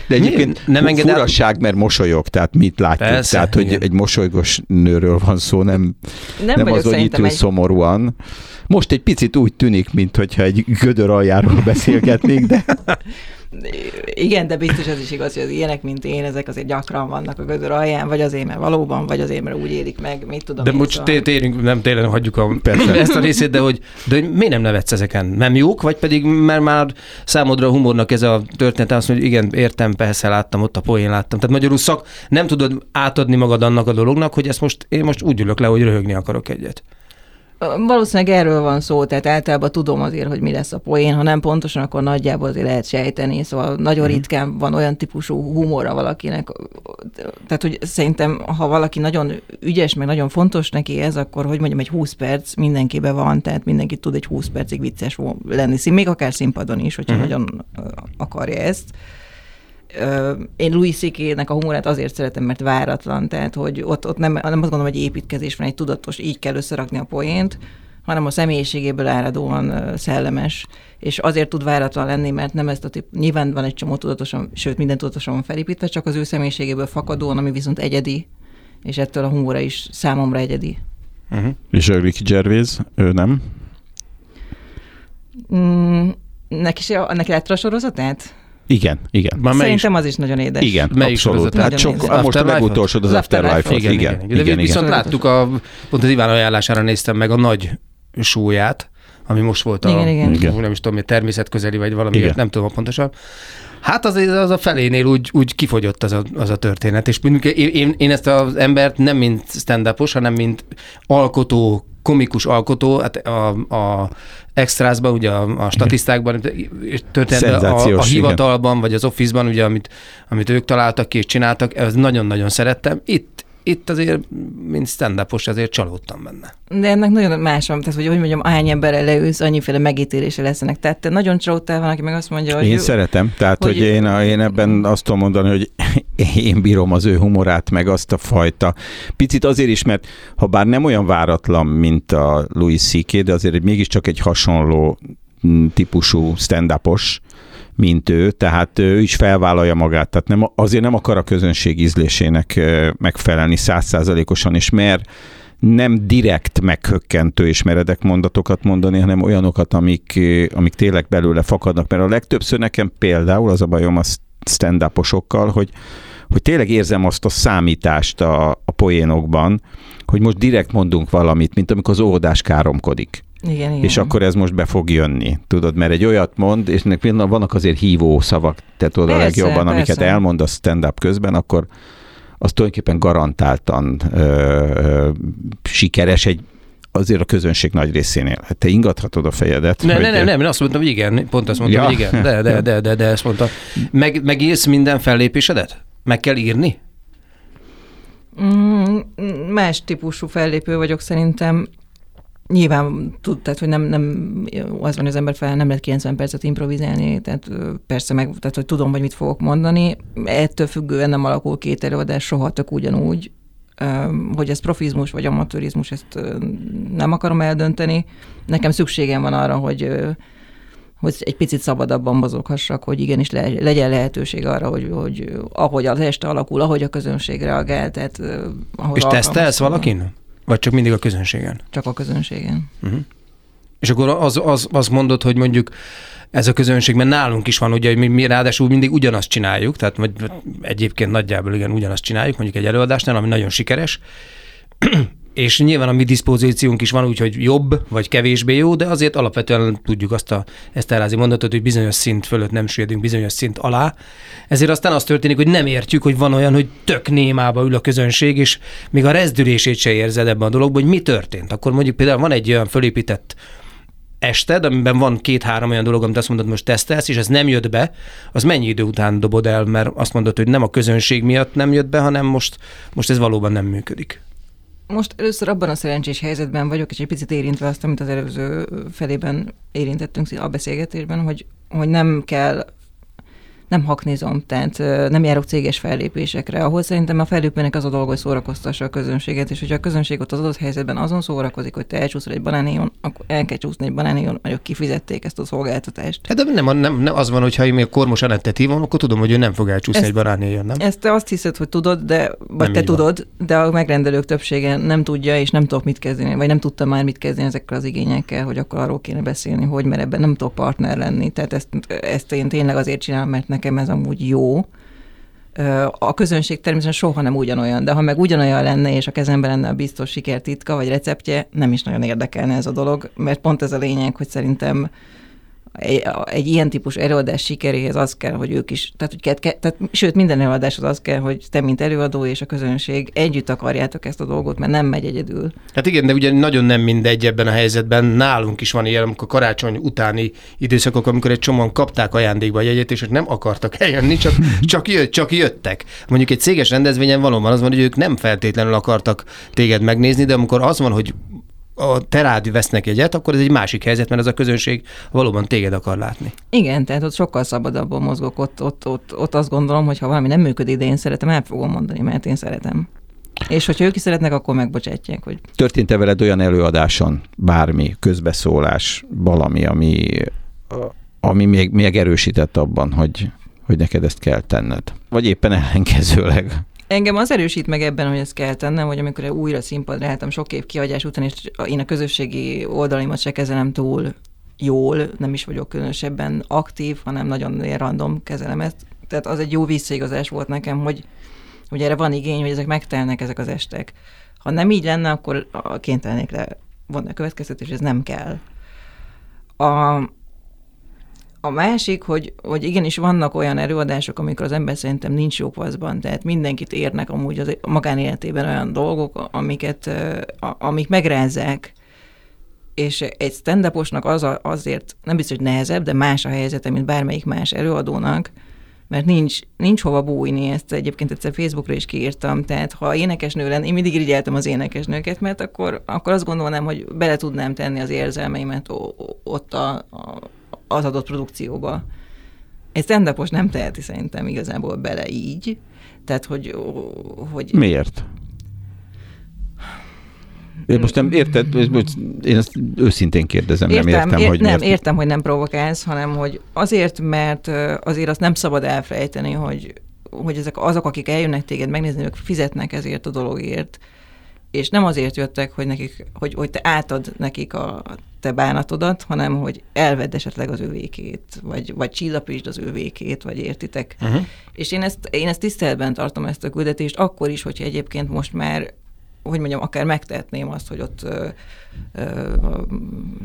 S3: de egyébként nem enged furaság, el... mert mosolyog, tehát mit látjuk? Persze, tehát, hogy igen. egy mosolygós nőről van szó, nem, nem, nem az, hogy itt egy... szomorúan. Most egy picit úgy tűnik, mintha egy gödör aljáról beszélgetnénk, de...
S4: Igen, de biztos az is igaz, hogy az ilyenek, mint én, ezek azért gyakran vannak a gödör alján, vagy azért, mert valóban, vagy azért, mert úgy élik meg, mit tudom.
S2: De most szóval... térjünk, nem tényleg hagyjuk a, persze. ezt a részét, de hogy, de hogy miért nem nevetsz ezeken? Nem jók, vagy pedig mert már számodra a humornak ez a történet, azt mondja, hogy igen, értem, persze láttam, ott a poén láttam. Tehát magyarul szak, nem tudod átadni magad annak a dolognak, hogy ezt most, én most úgy ülök le, hogy röhögni akarok egyet.
S4: Valószínűleg erről van szó, tehát általában tudom azért, hogy mi lesz a poén, ha nem pontosan, akkor nagyjából azért lehet sejteni, szóval nagyon mm. ritkán van olyan típusú humora valakinek, tehát hogy szerintem, ha valaki nagyon ügyes, meg nagyon fontos neki ez, akkor hogy mondjam, egy 20 perc mindenkibe van, tehát mindenki tud egy 20 percig vicces lenni, még akár színpadon is, hogyha mm. nagyon akarja ezt én Louis ck a humorát azért szeretem, mert váratlan, tehát hogy ott, ott nem, nem azt gondolom, hogy építkezés van, egy tudatos, így kell összerakni a poént, hanem a személyiségéből áradóan szellemes, és azért tud váratlan lenni, mert nem ezt a tip, nyilván van egy csomó tudatosan, sőt minden tudatosan van felépítve, csak az ő személyiségéből fakadóan, ami viszont egyedi, és ettől a humora is számomra egyedi.
S3: Uh-huh. És a Ricky Gervais, ő nem?
S4: Mm, neki, neki lett a sorozatát?
S3: Igen, igen.
S4: Már Szerintem az is nagyon édes.
S3: Igen, Melyik abszolút. Hát sok, most a legutolsó az Afterlife-ot.
S2: Igen, igen, igen. igen. Igen, viszont igen. láttuk, a, pont az Iván ajánlására néztem meg a nagy sóját, ami most volt a, igen, igen. nem is tudom, természetközeli, vagy valami, igen. nem tudom pontosan. Hát az, az a felénél úgy, úgy kifogyott az a, az a történet, és én, én ezt az embert nem mint stand hanem mint alkotó, komikus alkotó, hát a, a extrázban, ugye a, a statisztákban történt a, a hivatalban, igen. vagy az office-ban, ugye, amit, amit ők találtak ki és csináltak, ez nagyon-nagyon szerettem. Itt, itt azért, mint stand azért csalódtam benne.
S4: De ennek nagyon más van, tehát hogy hogy mondjam, ahány emberre leülsz, annyiféle megítélése lesznek. Tehát te nagyon csalódtál van, aki meg azt mondja, hogy...
S3: Én ő, szeretem, tehát hogy, hogy én, én ebben azt tudom mondani, hogy én bírom az ő humorát, meg azt a fajta. Picit azért is, mert ha bár nem olyan váratlan, mint a Louis C.K., de azért mégiscsak egy hasonló mm, típusú stand mint ő, tehát ő is felvállalja magát, tehát nem, azért nem akar a közönség ízlésének megfelelni százszázalékosan, és mert nem direkt meghökkentő és meredek mondatokat mondani, hanem olyanokat, amik, amik tényleg belőle fakadnak. Mert a legtöbbször nekem például az a bajom a stand hogy, hogy tényleg érzem azt a számítást a, a poénokban, hogy most direkt mondunk valamit, mint amikor az óvodás káromkodik.
S4: Igen, igen.
S3: És akkor ez most be fog jönni, tudod, mert egy olyat mond, és vannak azért hívó szavak, te tudod persze, a legjobban, persze. amiket elmond a stand-up közben, akkor az tulajdonképpen garantáltan ö, ö, sikeres egy azért a közönség nagy részénél. Hát te ingathatod a fejedet.
S2: Ne, hogy... ne, ne, nem, azt mondtam, hogy igen, pont azt mondtam, ja. hogy igen, de, de, de, de, de ezt mondta. Meg, megírsz minden fellépésedet? Meg kell írni?
S4: Mm, más típusú fellépő vagyok szerintem nyilván tud, tehát, hogy nem, nem az van, az ember fel nem lehet 90 percet improvizálni, tehát persze meg, tehát, hogy tudom, hogy mit fogok mondani. Ettől függően nem alakul két előadás soha tök ugyanúgy, hogy ez profizmus vagy amatőrizmus, ezt nem akarom eldönteni. Nekem szükségem van arra, hogy hogy egy picit szabadabban mozoghassak, hogy igenis le, legyen lehetőség arra, hogy, hogy ahogy az este alakul, ahogy a közönség reagál. Tehát,
S2: ahogy És tesztelsz valakin? Vagy csak mindig a közönségen?
S4: Csak a közönségen. Uh-huh.
S2: És akkor az, az, az mondod, hogy mondjuk ez a közönség, mert nálunk is van, ugye, hogy mi, mi ráadásul mindig ugyanazt csináljuk, tehát vagy egyébként nagyjából igen, ugyanazt csináljuk, mondjuk egy előadásnál, ami nagyon sikeres, és nyilván a mi diszpozíciónk is van úgy, hogy jobb vagy kevésbé jó, de azért alapvetően tudjuk azt a Eszterházi mondatot, hogy bizonyos szint fölött nem süllyedünk, bizonyos szint alá. Ezért aztán az történik, hogy nem értjük, hogy van olyan, hogy tök némába ül a közönség, és még a rezdülését se érzed ebben a dologban, hogy mi történt. Akkor mondjuk például van egy olyan fölépített ested, amiben van két-három olyan dolog, amit azt mondod, most tesztelsz, és ez nem jött be, az mennyi idő után dobod el, mert azt mondod, hogy nem a közönség miatt nem jött be, hanem most, most ez valóban nem működik
S4: most először abban a szerencsés helyzetben vagyok, és egy picit érintve azt, amit az előző felében érintettünk a beszélgetésben, hogy, hogy nem kell nem haknézom, tehát nem járok céges fellépésekre, ahol szerintem a fellépőnek az a dolga, hogy szórakoztassa a közönséget, és hogyha a közönség ott az adott helyzetben azon szórakozik, hogy te elcsúszol egy banánéjon, akkor el kell csúszni egy banánéjon, hogy kifizették ezt a szolgáltatást.
S2: Hát de nem, nem, nem az van, hogy ha én még Kormos Anettet hívom, akkor tudom, hogy ő nem fog elcsúszni ezt, egy banánéjon, nem?
S4: Ezt te azt hiszed, hogy tudod, de, vagy nem te tudod, van. de a megrendelők többsége nem tudja, és nem tudok mit kezdeni, vagy nem tudta már mit kezdeni ezekkel az igényekkel, hogy akkor arról kéne beszélni, hogy mert ebben nem tudok partner lenni. Tehát ezt, ezt én tényleg azért csinálom, mert nekem ez amúgy jó. A közönség természetesen soha nem ugyanolyan, de ha meg ugyanolyan lenne, és a kezemben lenne a biztos sikertitka vagy receptje, nem is nagyon érdekelne ez a dolog, mert pont ez a lényeg, hogy szerintem egy, egy ilyen típus előadás sikeréhez az kell, hogy ők is, tehát, hogy ke, tehát, sőt, minden előadáshoz az kell, hogy te, mint előadó és a közönség együtt akarjátok ezt a dolgot, mert nem megy egyedül.
S2: Hát igen, de ugye nagyon nem mindegy ebben a helyzetben. Nálunk is van ilyen, amikor karácsony utáni időszakok, amikor egy csomóan kapták ajándékba a jegyet, és nem akartak eljönni, csak, csak, jött, csak jöttek. Mondjuk egy céges rendezvényen valóban az van, hogy ők nem feltétlenül akartak téged megnézni, de amikor az van, hogy a terád vesznek egyet, akkor ez egy másik helyzet, mert az a közönség valóban téged akar látni.
S4: Igen, tehát ott sokkal szabadabban mozgok, ott, ott, ott, ott azt gondolom, hogy ha valami nem működik, de én szeretem, el fogom mondani, mert én szeretem. És hogyha ők is szeretnek, akkor megbocsátják. Hogy...
S3: Történt-e veled olyan előadáson bármi, közbeszólás, valami, ami, ami még, még erősített abban, hogy, hogy neked ezt kell tenned? Vagy éppen ellenkezőleg?
S4: Engem az erősít meg ebben, hogy ezt kell tennem, hogy amikor újra színpadra álltam sok év kihagyás után, és én a közösségi oldalimat se kezelem túl jól, nem is vagyok különösebben aktív, hanem nagyon random kezelem ezt. Tehát az egy jó visszaigazás volt nekem, hogy, hogy erre van igény, hogy ezek megtelnek ezek az estek. Ha nem így lenne, akkor kénytelenék le vonni a következtetés, ez nem kell. A, a másik, hogy, hogy igenis vannak olyan előadások, amikor az ember szerintem nincs jó paszban, tehát mindenkit érnek amúgy az magánéletében olyan dolgok, amiket, amik megrázzák, és egy stand az a, azért nem biztos, hogy nehezebb, de más a helyzete, mint bármelyik más előadónak, mert nincs, nincs hova bújni, ezt egyébként egyszer Facebookra is kiírtam, tehát ha énekesnő lenne, én mindig irigyeltem az énekesnőket, mert akkor, akkor azt gondolnám, hogy bele tudnám tenni az érzelmeimet ott a, a, az adott produkcióba. Egy stand nem teheti szerintem igazából bele így, tehát hogy... hogy
S3: Miért? Én most nem érted, én ezt őszintén kérdezem, értem, nem értem, ér, hogy
S4: Nem,
S3: miért.
S4: értem, hogy nem provokálsz, hanem hogy azért, mert azért azt nem szabad elfelejteni, hogy, hogy ezek azok, akik eljönnek téged megnézni, ők fizetnek ezért a dologért, és nem azért jöttek, hogy, nekik, hogy, hogy te átad nekik a te bánatodat, hanem hogy elvedd esetleg az ővékét, vagy, vagy csillapítsd az ővékét, vagy értitek. Uh-huh. És én ezt, én ezt tiszteletben tartom, ezt a küldetést, akkor is, hogyha egyébként most már hogy mondjam, akár megtehetném azt, hogy ott ö, ö,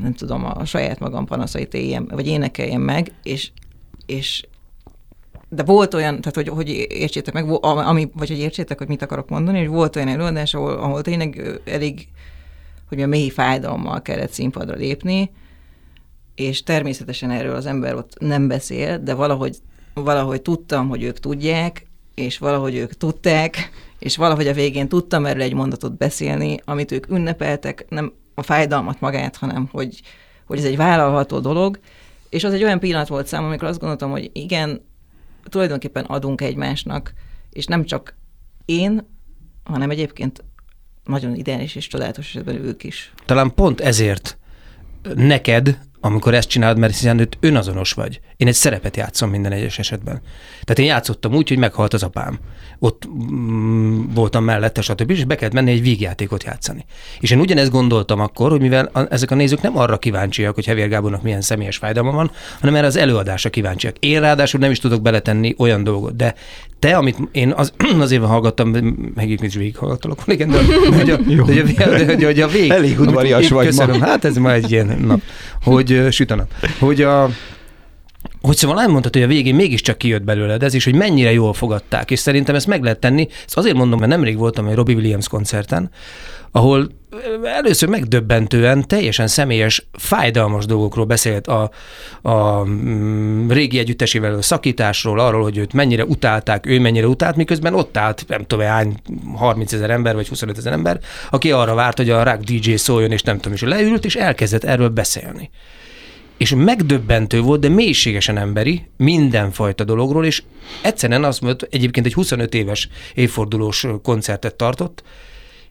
S4: nem tudom, a saját magam panaszait éljem, vagy énekeljem meg, és, és de volt olyan, tehát hogy, hogy értsétek meg, ami, vagy hogy értsétek, hogy mit akarok mondani, hogy volt olyan előadás, ahol, ahol tényleg elég, hogy a mély fájdalommal kellett színpadra lépni, és természetesen erről az ember ott nem beszél, de valahogy, valahogy tudtam, hogy ők tudják, és valahogy ők tudták, és valahogy a végén tudtam erről egy mondatot beszélni, amit ők ünnepeltek, nem a fájdalmat magát, hanem hogy, hogy ez egy vállalható dolog, és az egy olyan pillanat volt számomra, amikor azt gondoltam, hogy igen, tulajdonképpen adunk egymásnak, és nem csak én, hanem egyébként nagyon ideális és csodálatos esetben ők is.
S2: Talán pont ezért neked amikor ezt csinálod, mert hiszen önazonos vagy. Én egy szerepet játszom minden egyes esetben. Tehát én játszottam úgy, hogy meghalt az apám. Ott mm, voltam mellette, stb. és be kellett menni egy vígjátékot játszani. És én ugyanezt gondoltam akkor, hogy mivel a, ezek a nézők nem arra kíváncsiak, hogy Hevér Gábornak milyen személyes fájdalma van, hanem erre az előadásra kíváncsiak. Én ráadásul nem is tudok beletenni olyan dolgot, de te, amit én az, azért hallgattam, megint is végighallgattalak, igen, de, hogy a, de, de, de, hogy a vég...
S3: Elég udvarias vagy
S2: köszönöm, ma. Hát ez ma egy ilyen nap, hogy süt a nap, hogy a, hogy szóval elmondtad, hogy a végén mégiscsak kijött belőled ez is, hogy mennyire jól fogadták, és szerintem ezt meg lehet tenni. Ezt azért mondom, mert nemrég voltam egy Robbie Williams koncerten, ahol először megdöbbentően, teljesen személyes, fájdalmas dolgokról beszélt a, a mm, régi együttesével a szakításról, arról, hogy őt mennyire utálták, ő mennyire utált, miközben ott állt, nem tudom, hány 30 ezer ember, vagy 25 ezer ember, aki arra várt, hogy a rock DJ szóljon, és nem tudom, és leült, és elkezdett erről beszélni. És megdöbbentő volt, de mélységesen emberi, mindenfajta dologról, és egyszerűen azt mondta, egyébként egy 25 éves évfordulós koncertet tartott,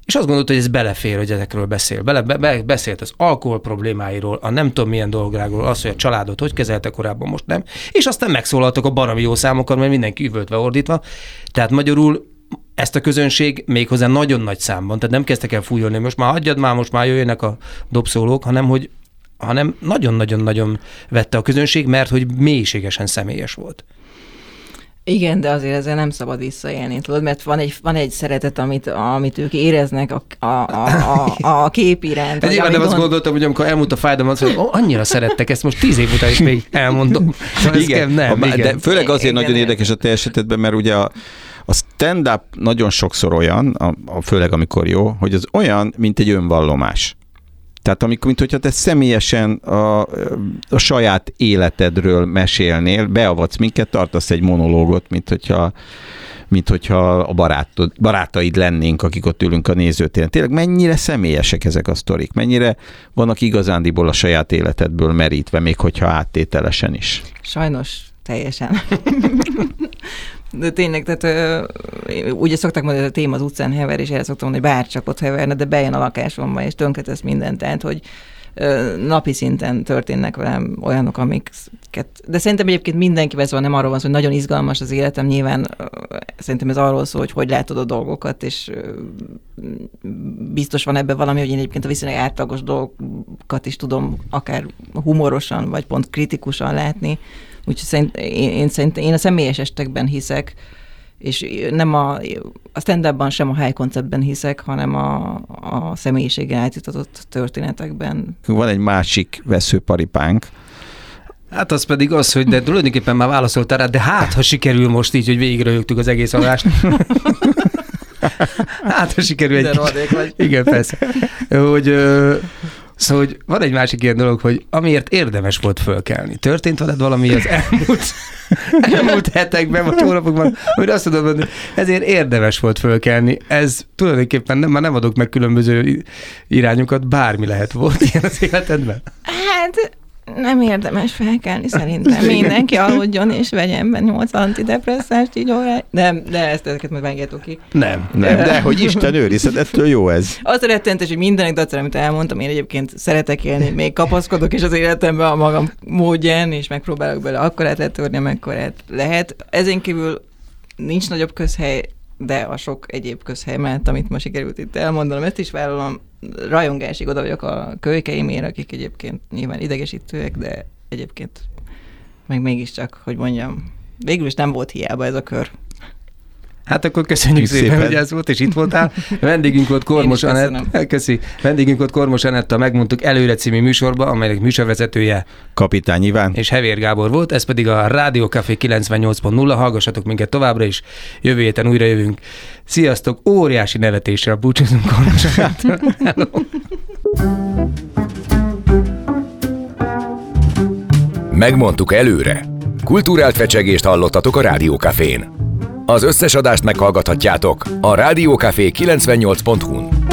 S2: és azt gondolta, hogy ez belefér, hogy ezekről beszél. Bele, be, beszélt az alkohol problémáiról, a nem tudom milyen dolgokról, az, hogy a családot hogy kezelte korábban, most nem. És aztán megszólaltak a baromi jó számokkal, mert mindenki üvöltve ordítva. Tehát magyarul ezt a közönség méghozzá nagyon nagy számban, tehát nem kezdtek el fújolni, most már hagyjad már, most már jöjjenek a dobszólók, hanem hogy hanem nagyon-nagyon-nagyon vette a közönség, mert hogy mélységesen személyes volt.
S4: Igen, de azért ezzel nem szabad visszaélni, tudod, mert van egy, van egy szeretet, amit, amit ők éreznek a, a, a, a, a kép iránt.
S2: Hát nyilván nem gond... azt gondoltam, hogy amikor elmúlt a fájdalmat, hogy oh, annyira szerettek, ezt most tíz év után is még elmondom.
S3: Szóval igen, nem, a, igen. De főleg azért igen, nagyon érdekes a te esetedben, mert ugye a, a stand-up nagyon sokszor olyan, a, a, főleg amikor jó, hogy az olyan, mint egy önvallomás. Tehát amikor, mint hogyha te személyesen a, a saját életedről mesélnél, beavatsz minket, tartasz egy monológot, mint hogyha mint hogyha a barátod, barátaid lennénk, akik ott ülünk a nézőtéren. Tényleg mennyire személyesek ezek a sztorik, mennyire vannak igazándiból a saját életedből merítve, még hogyha áttételesen is.
S4: Sajnos teljesen. De tényleg, tehát ö, ugye szokták mondani, hogy a téma az utcán hever, és erre szoktam mondani, hogy bárcsak ott heverne, de bejön a lakásomba, és tönkretesz mindent. Tehát, hogy ö, napi szinten történnek velem olyanok, amiket... De szerintem egyébként mindenki van, nem arról van szó, hogy nagyon izgalmas az életem, nyilván ö, szerintem ez arról szól, hogy hogy látod a dolgokat, és ö, biztos van ebben valami, hogy én egyébként a viszonylag átlagos dolgokat is tudom akár humorosan, vagy pont kritikusan látni, Úgyhogy szerint, én, én, szerint, én a személyes estekben hiszek, és nem a, a stand sem a high conceptben hiszek, hanem a, a személyiséggel átjutatott történetekben.
S3: Van egy másik veszőparipánk,
S2: Hát az pedig az, hogy de tulajdonképpen már válaszoltál rá, de hát, ha sikerül most így, hogy végigröhögtük az egész adást. hát, ha sikerül egy... Igen, persze. Hogy, Szóval, hogy van egy másik ilyen dolog, hogy amiért érdemes volt fölkelni. Történt veled valami az elmúlt, elmúlt hetekben, vagy hónapokban, hogy azt tudom mondani, ezért érdemes volt fölkelni. Ez tulajdonképpen nem, már nem adok meg különböző irányokat, bármi lehet volt ilyen az életedben.
S4: Hát nem érdemes felkelni szerintem. Mindenki aludjon és vegyen be 8 antidepresszást így órá. Nem, de ezt ezeket majd vágjátok ki.
S2: Nem.
S3: Nem, de hogy Isten őrizhet, ettől jó ez.
S4: Az a rettentes, hogy mindenek dacra, amit elmondtam, én egyébként szeretek élni, még kapaszkodok is az életemben a magam módján, és megpróbálok bele akkorát letörni, amekkorát lehet. Ezen kívül nincs nagyobb közhely, de a sok egyéb közhely mellett, amit ma sikerült itt elmondanom, ezt is vállalom, rajongásig oda vagyok a kölykeimért, akik egyébként nyilván idegesítőek, de egyébként meg mégiscsak, hogy mondjam, végül is nem volt hiába ez a kör.
S2: Hát akkor köszönjük szépen, szépen, hogy ez volt, és itt voltál. Vendégünk volt Kormos Anett. Köszi. Vendégünk volt Kormos Anetta, megmondtuk előre című műsorba, amelynek műsorvezetője
S3: Kapitány Iván.
S2: És Hevér Gábor volt, ez pedig a Rádió Café 98.0. Hallgassatok minket továbbra is. Jövő héten újra jövünk. Sziasztok, óriási nevetéssel búcsúzunk Kormos
S1: Megmondtuk előre. Kulturált fecsegést hallottatok a Rádiókafén. Az összes adást meghallgathatjátok a rádiókafé 98.hu-n.